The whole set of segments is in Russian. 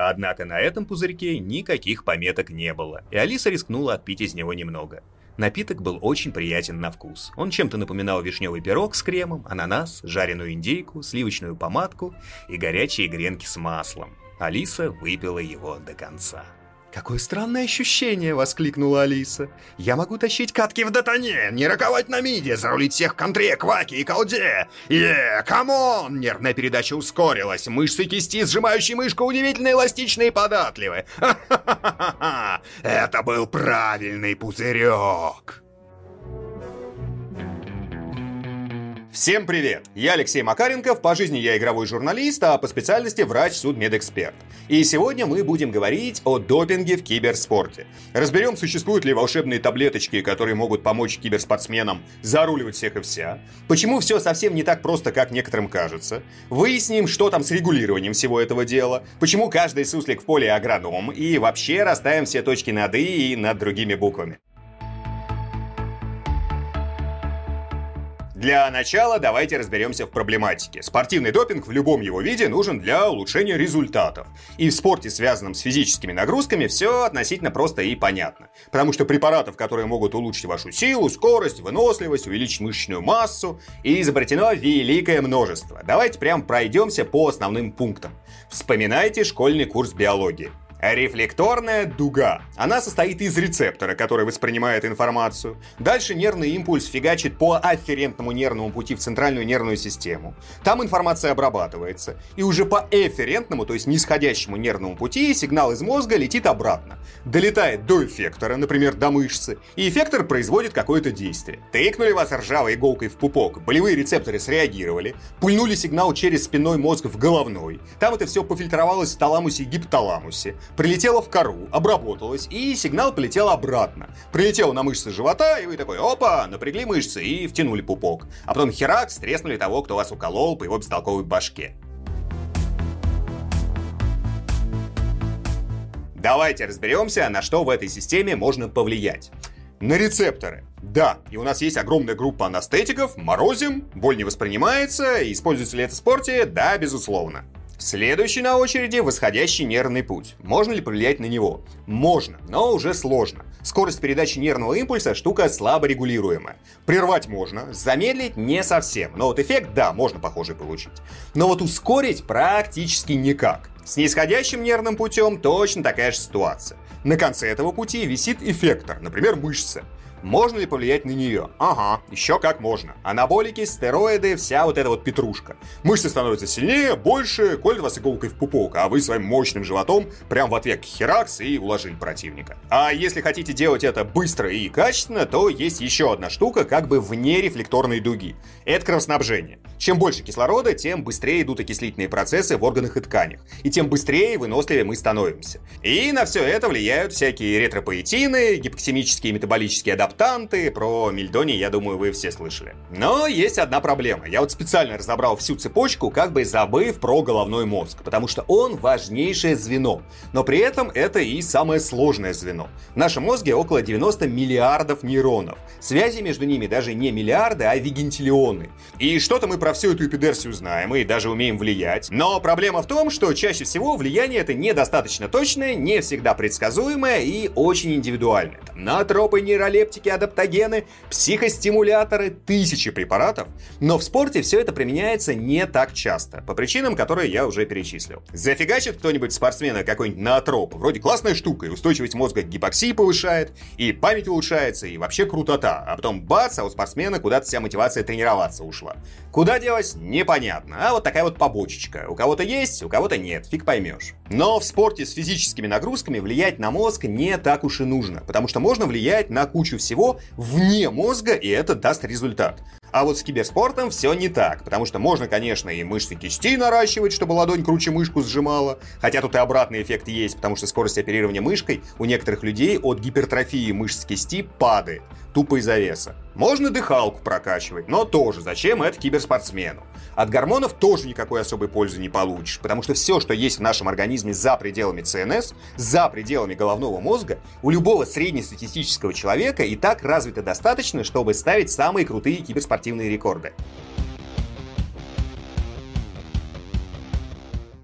Однако на этом пузырьке никаких пометок не было, и Алиса рискнула отпить из него немного. Напиток был очень приятен на вкус. Он чем-то напоминал вишневый пирог с кремом, ананас, жареную индейку, сливочную помадку и горячие гренки с маслом. Алиса выпила его до конца. «Какое странное ощущение!» — воскликнула Алиса. «Я могу тащить катки в доте, доминировать на миде, зарулить всех в контре, кваке и колде! Yeah, come on!» Нервная передача ускорилась, мышцы кисти, сжимающие мышку, удивительно эластичные и податливы. Ха-ха-ха-ха! Это был правильный пузырек! Всем привет! Я Алексей Макаренков, по жизни я игровой журналист, а по специальности врач-судмедэксперт. И сегодня мы будем говорить о допинге в киберспорте. Разберем, существуют ли волшебные таблеточки, которые могут помочь киберспортсменам заруливать всех и вся. Почему все совсем не так просто, как некоторым кажется. Выясним, что там с регулированием всего этого дела. Почему каждый суслик в поле агроном. И вообще расставим все точки над «и» и над другими буквами. Для начала давайте разберемся в проблематике. Спортивный допинг в любом его виде нужен для улучшения результатов. И в спорте, связанном с физическими нагрузками, все относительно просто и понятно. Потому что препаратов, которые могут улучшить вашу силу, скорость, выносливость, увеличить мышечную массу, изобретено великое множество. Давайте прям пройдемся по основным пунктам. Вспоминайте школьный курс биологии. Рефлекторная дуга. Она состоит из рецептора, который воспринимает информацию. Дальше нервный импульс фигачит по афферентному нервному пути в центральную нервную систему. Там информация обрабатывается. И уже по эфферентному, то есть нисходящему нервному пути, сигнал из мозга летит обратно. Долетает до эффектора, например, до мышцы. И эффектор производит какое-то действие. Тыкнули вас ржавой иголкой в пупок, болевые рецепторы среагировали, пульнули сигнал через спинной мозг в головной. Там это все пофильтровалось в таламусе и гипоталамусе прилетела в кору, обработалась, и сигнал полетел обратно. Прилетел на мышцы живота, и вы такой, опа, напрягли мышцы и втянули пупок. А потом херакс, треснули того, кто вас уколол по его бестолковой башке. Давайте разберемся, на что в этой системе можно повлиять. На рецепторы. Да, и у нас есть огромная группа анестетиков, морозим, боль не воспринимается, используется ли это в спорте? Да, безусловно. Следующий на очереди – восходящий нервный путь. Можно ли повлиять на него? Можно, но уже сложно. Скорость передачи нервного импульса – штука слабо регулируемая. Прервать можно, замедлить не совсем, но вот эффект, да, можно похожий получить. Но вот ускорить практически никак. С нисходящим нервным путем точно такая же ситуация. На конце этого пути висит эффектор, например, мышца. Можно ли повлиять на нее? Ага, еще как можно. Анаболики, стероиды, вся вот эта вот петрушка. Мышцы становятся сильнее, больше, колят вас иголкой в пупок, а вы своим мощным животом прям в ответ херакс и уложили противника. А если хотите делать это быстро и качественно, то есть еще одна штука как бы вне рефлекторной дуги. Это кровоснабжение. Чем больше кислорода, тем быстрее идут окислительные процессы в органах и тканях. И тем быстрее и выносливее мы становимся. И на все это влияют всякие ретропоэтины, гипоксимические метаболические адаптации, адаптанты, про мельдони, я думаю, вы все слышали. Но есть одна проблема. Я вот специально разобрал всю цепочку, как бы забыв про головной мозг, потому что он важнейшее звено. Но при этом это и самое сложное звено. В нашем мозге около 90 миллиардов нейронов. Связи между ними даже не миллиарды, а вигентиллионы. И что-то мы про всю эту эпидерсию знаем и даже умеем влиять. Но проблема в том, что чаще всего влияние это недостаточно точное, не всегда предсказуемое и очень индивидуальное. Там, натропы, нейролептики, наркотики, адаптогены, психостимуляторы, тысячи препаратов. Но в спорте все это применяется не так часто, по причинам, которые я уже перечислил. Зафигачит кто-нибудь спортсмена какой-нибудь наотроп, вроде классная штука, и устойчивость мозга к гипоксии повышает, и память улучшается, и вообще крутота. А потом бац, а у спортсмена куда-то вся мотивация тренироваться ушла. Куда делать, непонятно. А вот такая вот побочечка. У кого-то есть, у кого-то нет, фиг поймешь. Но в спорте с физическими нагрузками влиять на мозг не так уж и нужно, потому что можно влиять на кучу всего всего вне мозга, и это даст результат. А вот с киберспортом все не так, потому что можно, конечно, и мышцы кисти наращивать, чтобы ладонь круче мышку сжимала, хотя тут и обратный эффект есть, потому что скорость оперирования мышкой у некоторых людей от гипертрофии мышц кисти падает, тупо из-за веса. Можно дыхалку прокачивать, но тоже зачем это киберспортсмену? От гормонов тоже никакой особой пользы не получишь, потому что все, что есть в нашем организме за пределами ЦНС, за пределами головного мозга, у любого среднестатистического человека и так развито достаточно, чтобы ставить самые крутые киберспортивные рекорды.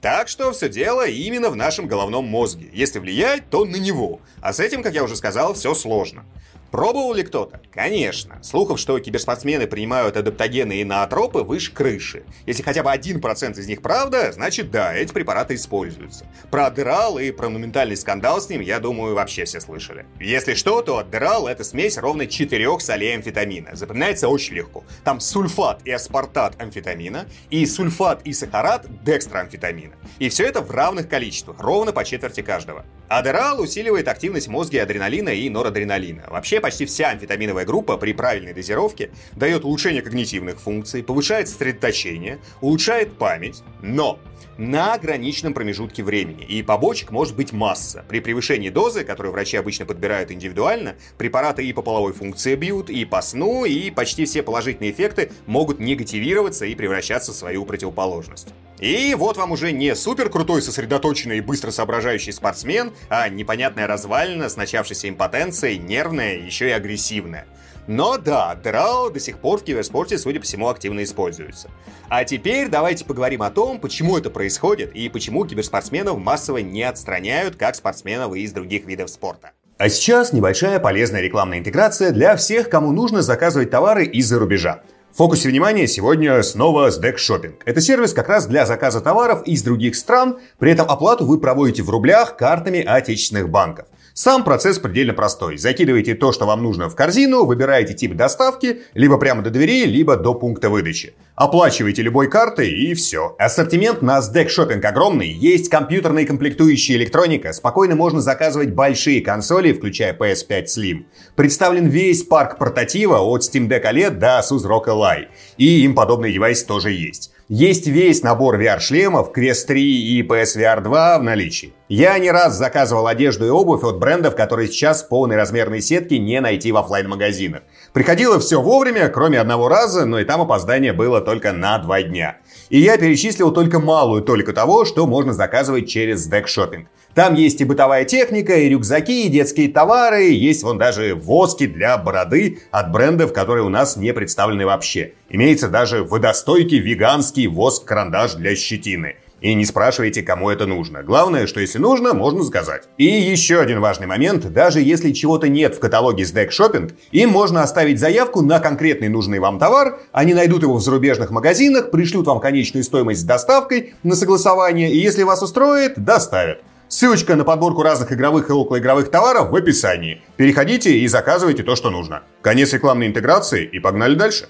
Так что все дело именно в нашем головном мозге. Если влиять, то на него. А с этим, как я уже сказал, все сложно. Пробовал ли кто-то? Конечно. Слухов, что киберспортсмены принимают адаптогены и наотропы выше крыши. Если хотя бы 1% из них правда, значит да, эти препараты используются. Про Адерал и про монументальный скандал с ним, я думаю, вообще все слышали. Если что, то Адерал это смесь ровно четырех солей амфетамина. Запоминается очень легко. Там сульфат и аспартат амфетамина, и сульфат и сахарат декстроамфетамина. И все это в равных количествах, ровно по четверти каждого. Адерал усиливает активность мозга адреналина и норадреналина. Вообще почти вся амфетаминовая группа при правильной дозировке дает улучшение когнитивных функций, повышает сосредоточение, улучшает память, но на ограниченном промежутке времени. И побочек может быть масса. При превышении дозы, которую врачи обычно подбирают индивидуально, препараты и по половой функции бьют, и по сну, и почти все положительные эффекты могут негативироваться и превращаться в свою противоположность. И вот вам уже не супер крутой, сосредоточенный и быстро соображающий спортсмен, а непонятная развалина с начавшейся импотенцией, нервная, еще и агрессивная. Но да, драу до сих пор в киберспорте, судя по всему, активно используется. А теперь давайте поговорим о том, почему это происходит и почему киберспортсменов массово не отстраняют, как спортсменов из других видов спорта. А сейчас небольшая полезная рекламная интеграция для всех, кому нужно заказывать товары из-за рубежа. В фокусе внимания сегодня снова SDEC Shopping. Это сервис как раз для заказа товаров из других стран, при этом оплату вы проводите в рублях картами отечественных банков. Сам процесс предельно простой. Закидываете то, что вам нужно в корзину, выбираете тип доставки, либо прямо до двери, либо до пункта выдачи. Оплачиваете любой картой и все. Ассортимент на SDEC Shopping огромный. Есть компьютерные комплектующие электроника. Спокойно можно заказывать большие консоли, включая PS5 Slim. Представлен весь парк портатива от Steam Deck OLED до Asus ROG Ally. И им подобные девайсы тоже есть. Есть весь набор VR-шлемов Quest 3 и PSVR 2 в наличии. Я не раз заказывал одежду и обувь от брендов, которые сейчас полной размерной сетке не найти в офлайн магазинах Приходило все вовремя, кроме одного раза, но и там опоздание было только на два дня. И я перечислил только малую только того, что можно заказывать через Shopping. Там есть и бытовая техника, и рюкзаки, и детские товары, есть вон даже воски для бороды от брендов, которые у нас не представлены вообще. Имеется даже водостойкий веганский воск-карандаш для щетины. И не спрашивайте, кому это нужно. Главное, что если нужно, можно заказать. И еще один важный момент. Даже если чего-то нет в каталоге с Deck Shopping, им можно оставить заявку на конкретный нужный вам товар, они найдут его в зарубежных магазинах, пришлют вам конечную стоимость с доставкой на согласование, и если вас устроит, доставят. Ссылочка на подборку разных игровых и околоигровых товаров в описании. Переходите и заказывайте то, что нужно. Конец рекламной интеграции и погнали дальше.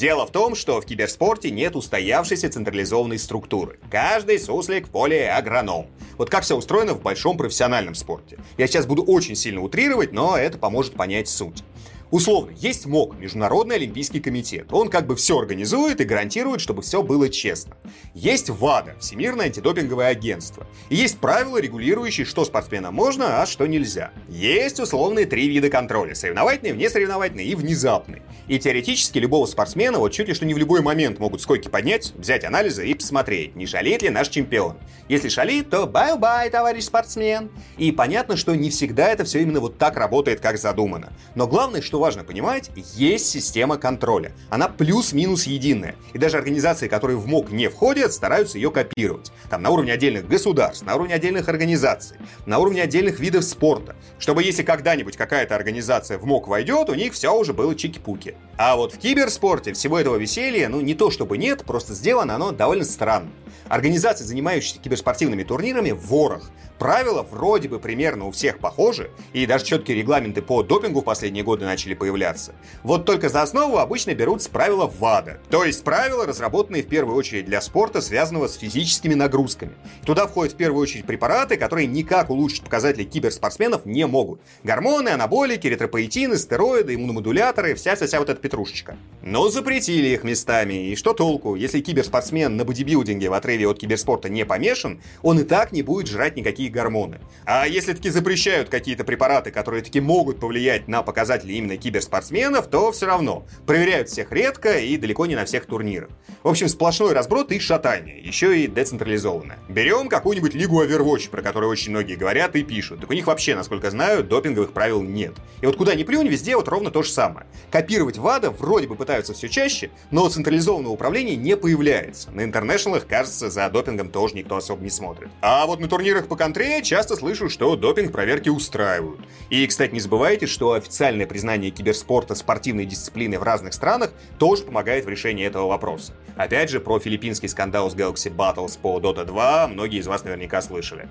Дело в том, что в киберспорте нет устоявшейся централизованной структуры. Каждый суслик в поле агроном. Вот как все устроено в большом профессиональном спорте. Я сейчас буду очень сильно утрировать, но это поможет понять суть. Условно, есть МОК, Международный Олимпийский комитет. Он как бы все организует и гарантирует, чтобы все было честно. Есть ВАДА, Всемирное антидопинговое агентство. И есть правила, регулирующие, что спортсменам можно, а что нельзя. Есть условные три вида контроля. Соревновательный, внесоревновательный и внезапный. И теоретически любого спортсмена вот чуть ли что не в любой момент могут с койки поднять, взять анализы и посмотреть, не шалит ли наш чемпион. Если шалит, то bye-bye, товарищ спортсмен. И понятно, что не всегда это все именно вот так работает, как задумано. Но главное, что важно понимать, есть система контроля. Она плюс-минус единая. И даже организации, которые в МОК не входят, стараются ее копировать. Там на уровне отдельных государств, на уровне отдельных организаций, на уровне отдельных видов спорта. Чтобы если когда-нибудь какая-то организация в МОК войдет, у них все уже было чики-пуки. А вот в киберспорте всего этого веселья, ну не то чтобы нет, просто сделано оно довольно странно. Организации, занимающиеся киберспортивными турнирами, ворох. Правила вроде бы примерно у всех похожи, и даже четкие регламенты по допингу в последние годы начали появляться. Вот только за основу обычно берутся правила ВАДА, то есть правила, разработанные в первую очередь для спорта, связанного с физическими нагрузками. Туда входят в первую очередь препараты, которые никак улучшить показатели киберспортсменов не могут. Гормоны, анаболики, ретропоэтины, стероиды, иммуномодуляторы, вся-вся-вся вот эта петрушечка. Но запретили их местами, и что толку, если киберспортсмен на бодибилдинге в отрыве от киберспорта не помешан, он и так не будет жрать никакие гормоны. А если таки запрещают какие-то препараты, которые таки могут повлиять на показатели именно киберспортсменов, то все равно проверяют всех редко и далеко не на всех турнирах. В общем, сплошной разброд и шатание, еще и децентрализованное. Берем какую-нибудь лигу Overwatch, про которую очень многие говорят и пишут. Так у них вообще, насколько знаю, допинговых правил нет. И вот куда ни плюнь, везде вот ровно то же самое. Копировать ВАДА вроде бы пытаются все чаще, но централизованного управления не появляется. На интернешнлах, кажется, за допингом тоже никто особо не смотрит. А вот на турнирах по контре часто слышу, что допинг проверки устраивают. И, кстати, не забывайте, что официальное признание киберспорта спортивной дисциплины в разных странах тоже помогает в решении этого вопроса. Опять же, про филиппинский скандал с Galaxy Battles по Dota 2 многие из вас наверняка слышали.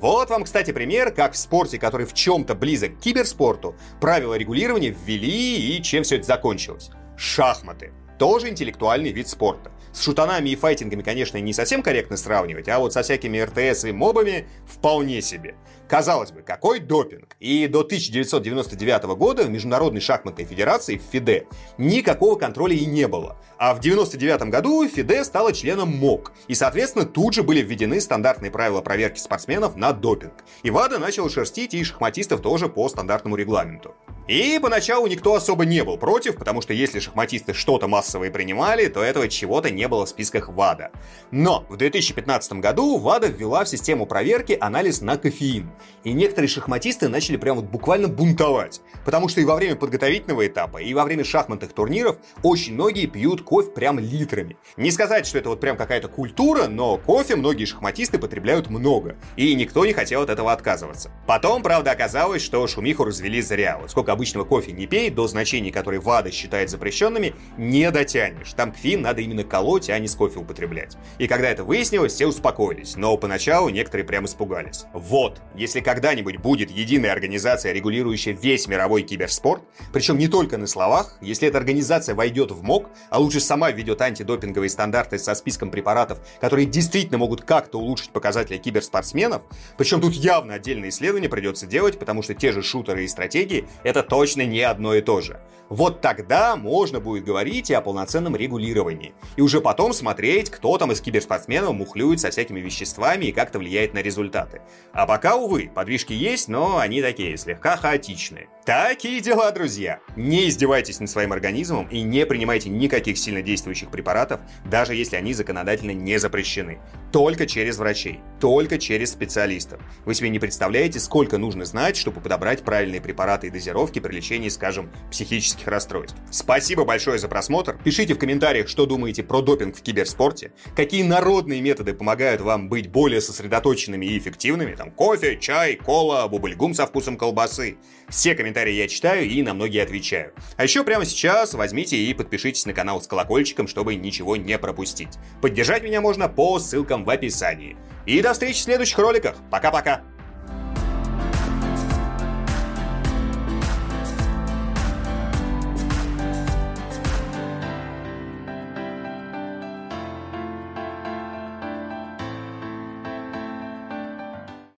Вот вам, кстати, пример, как в спорте, который в чем-то близок к киберспорту, правила регулирования ввели и чем все это закончилось. Шахматы. Тоже интеллектуальный вид спорта. С шутанами и файтингами, конечно, не совсем корректно сравнивать, а вот со всякими РТС и мобами вполне себе. Казалось бы, какой допинг? И до 1999 года в Международной шахматной федерации, в ФИДЕ, никакого контроля и не было. А в 1999 году ФИДЕ стала членом МОК, и, соответственно, тут же были введены стандартные правила проверки спортсменов на допинг. И ВАДА начал шерстить и шахматистов тоже по стандартному регламенту. И поначалу никто особо не был против, потому что если шахматисты что-то массовое принимали, то этого чего-то не было в списках ВАДА. Но в 2015 году ВАДА ввела в систему проверки анализ на кофеин. И некоторые шахматисты начали прям вот буквально бунтовать. Потому что и во время подготовительного этапа, и во время шахматных турниров очень многие пьют кофе прям литрами. Не сказать, что это вот прям какая-то культура, но кофе многие шахматисты потребляют много. И никто не хотел от этого отказываться. Потом, правда, оказалось, что шумиху развели зря. Вот сколько обычного кофе не пей, до значений, которые ВАДА считает запрещенными, не дотянешь. Там кофеин надо именно колоть, а не с кофе употреблять. И когда это выяснилось, все успокоились, но поначалу некоторые прям испугались. Вот, если когда-нибудь будет единая организация, регулирующая весь мировой киберспорт, причем не только на словах, если эта организация войдет в МОК, а лучше сама введет антидопинговые стандарты со списком препаратов, которые действительно могут как-то улучшить показатели киберспортсменов, причем тут явно отдельные исследования придется делать, потому что те же шутеры и стратегии — это точно не одно и то же. Вот тогда можно будет говорить и о полноценном регулировании. И уже потом смотреть, кто там из киберспортсменов мухлюет со всякими веществами и как-то влияет на результаты. А пока, увы, подвижки есть, но они такие, слегка хаотичные. Такие дела, друзья! Не издевайтесь над своим организмом и не принимайте никаких сильнодействующих препаратов, даже если они законодательно не запрещены. Только через врачей, только через специалистов. Вы себе не представляете, сколько нужно знать, чтобы подобрать правильные препараты и дозировки при лечении, скажем, психических расстройств. Спасибо большое за просмотр. Пишите в комментариях, что думаете про допинг в киберспорте, какие народные методы помогают вам быть более сосредоточенными и эффективными, там кофе, чай, кола, бубльгум со вкусом колбасы. Все комментарии я читаю и на многие отвечаю. А еще прямо сейчас возьмите и подпишитесь на канал с колокольчиком, чтобы ничего не пропустить. Поддержать меня можно по ссылкам в описании. И до встречи в следующих роликах. Пока-пока!